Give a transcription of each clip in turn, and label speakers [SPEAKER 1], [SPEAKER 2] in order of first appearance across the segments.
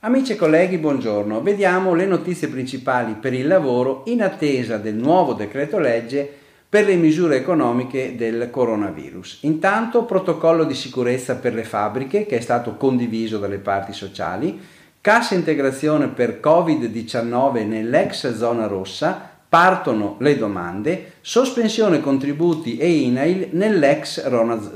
[SPEAKER 1] Amici e colleghi, buongiorno. Vediamo le notizie principali per il lavoro in attesa del nuovo decreto legge per le misure economiche del coronavirus. Intanto protocollo di sicurezza per le fabbriche che è stato condiviso dalle parti sociali, cassa integrazione per Covid-19 nell'ex zona rossa, partono le domande, sospensione contributi e INAIL nell'ex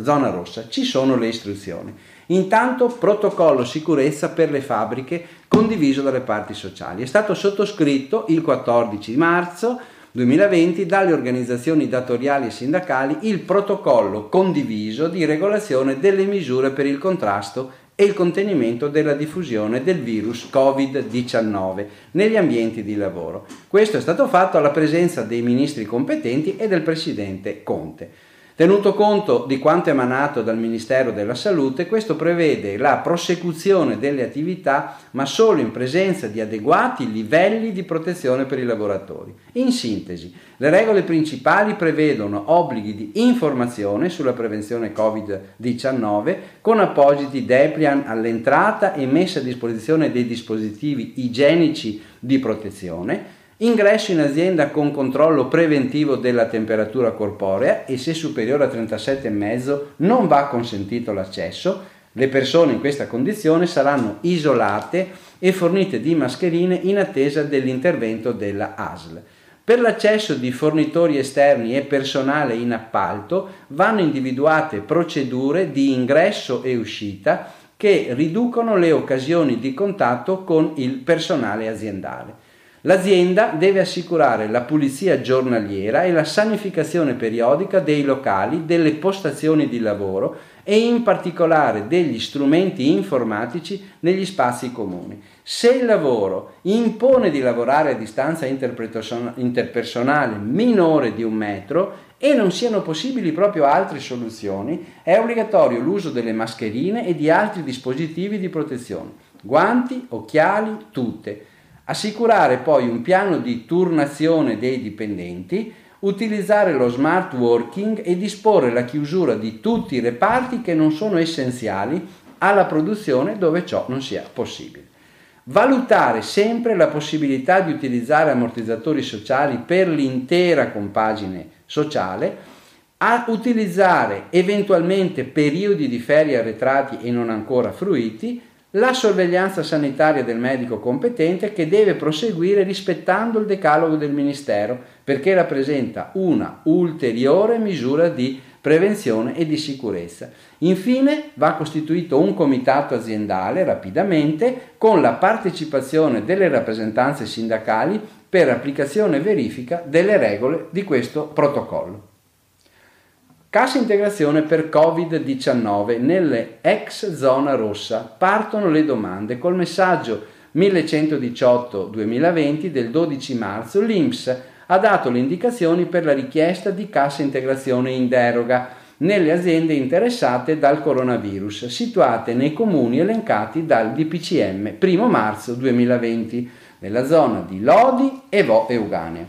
[SPEAKER 1] zona rossa. Ci sono le istruzioni. Intanto protocollo sicurezza per le fabbriche condiviso dalle parti sociali. È stato sottoscritto il 14 marzo 2020 dalle organizzazioni datoriali e sindacali il protocollo condiviso di regolazione delle misure per il contrasto e il contenimento della diffusione del virus Covid-19 negli ambienti di lavoro. Questo è stato fatto alla presenza dei ministri competenti e del presidente Conte. Tenuto conto di quanto emanato dal Ministero della Salute, questo prevede la prosecuzione delle attività, ma solo in presenza di adeguati livelli di protezione per i lavoratori. In sintesi, le regole principali prevedono obblighi di informazione sulla prevenzione Covid-19 con appositi depliant all'entrata e messa a disposizione dei dispositivi igienici di protezione, Ingresso in azienda con controllo preventivo della temperatura corporea e se superiore a 37,5 non va consentito l'accesso. Le persone in questa condizione saranno isolate e fornite di mascherine in attesa dell'intervento della ASL. Per l'accesso di fornitori esterni e personale in appalto vanno individuate procedure di ingresso e uscita che riducono le occasioni di contatto con il personale aziendale. L'azienda deve assicurare la pulizia giornaliera e la sanificazione periodica dei locali, delle postazioni di lavoro e in particolare degli strumenti informatici negli spazi comuni. Se il lavoro impone di lavorare a distanza interpersonale minore di un metro e non siano possibili proprio altre soluzioni, è obbligatorio l'uso delle mascherine e di altri dispositivi di protezione, guanti, occhiali, tutte assicurare poi un piano di turnazione dei dipendenti, utilizzare lo smart working e disporre la chiusura di tutti i reparti che non sono essenziali alla produzione dove ciò non sia possibile. Valutare sempre la possibilità di utilizzare ammortizzatori sociali per l'intera compagine sociale, a utilizzare eventualmente periodi di ferie arretrati e non ancora fruiti, la sorveglianza sanitaria del medico competente che deve proseguire rispettando il decalogo del Ministero perché rappresenta una ulteriore misura di prevenzione e di sicurezza. Infine va costituito un comitato aziendale rapidamente con la partecipazione delle rappresentanze sindacali per applicazione e verifica delle regole di questo protocollo. Cassa integrazione per Covid-19 nelle ex zona rossa. Partono le domande col messaggio 1118-2020 del 12 marzo. L'INPS ha dato le indicazioni per la richiesta di cassa integrazione in deroga nelle aziende interessate dal coronavirus, situate nei comuni elencati dal DPCM 1 marzo 2020, nella zona di Lodi, Evo e Uganea.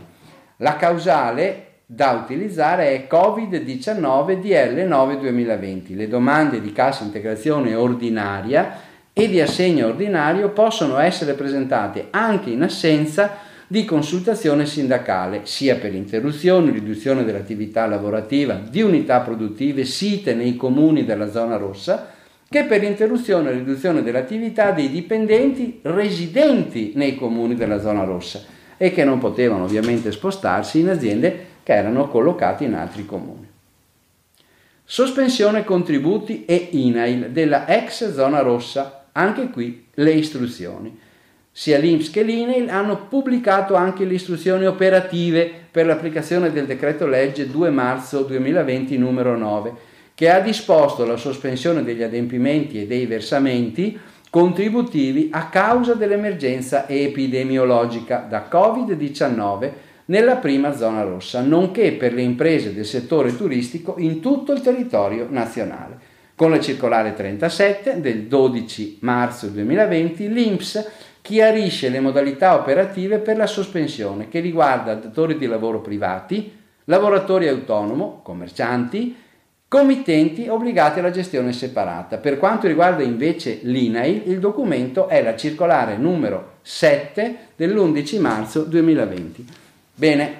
[SPEAKER 1] La causale da utilizzare è Covid-19 DL 9 2020. Le domande di cassa integrazione ordinaria e di assegno ordinario possono essere presentate anche in assenza di consultazione sindacale, sia per interruzione o riduzione dell'attività lavorativa di unità produttive site nei comuni della zona rossa, che per interruzione o riduzione dell'attività dei dipendenti residenti nei comuni della zona rossa e che non potevano ovviamente spostarsi in aziende che erano collocati in altri comuni. Sospensione contributi e INAIL della ex zona rossa, anche qui le istruzioni. Sia l'INPS che l'INAIL hanno pubblicato anche le istruzioni operative per l'applicazione del decreto legge 2 marzo 2020 numero 9, che ha disposto la sospensione degli adempimenti e dei versamenti contributivi a causa dell'emergenza epidemiologica da Covid-19 nella prima zona rossa, nonché per le imprese del settore turistico in tutto il territorio nazionale. Con la circolare 37 del 12 marzo 2020 l'INPS chiarisce le modalità operative per la sospensione che riguarda datori di lavoro privati, lavoratori autonomo, commercianti, committenti obbligati alla gestione separata. Per quanto riguarda invece l'INAIL, il documento è la circolare numero 7 dell'11 marzo 2020. Bene,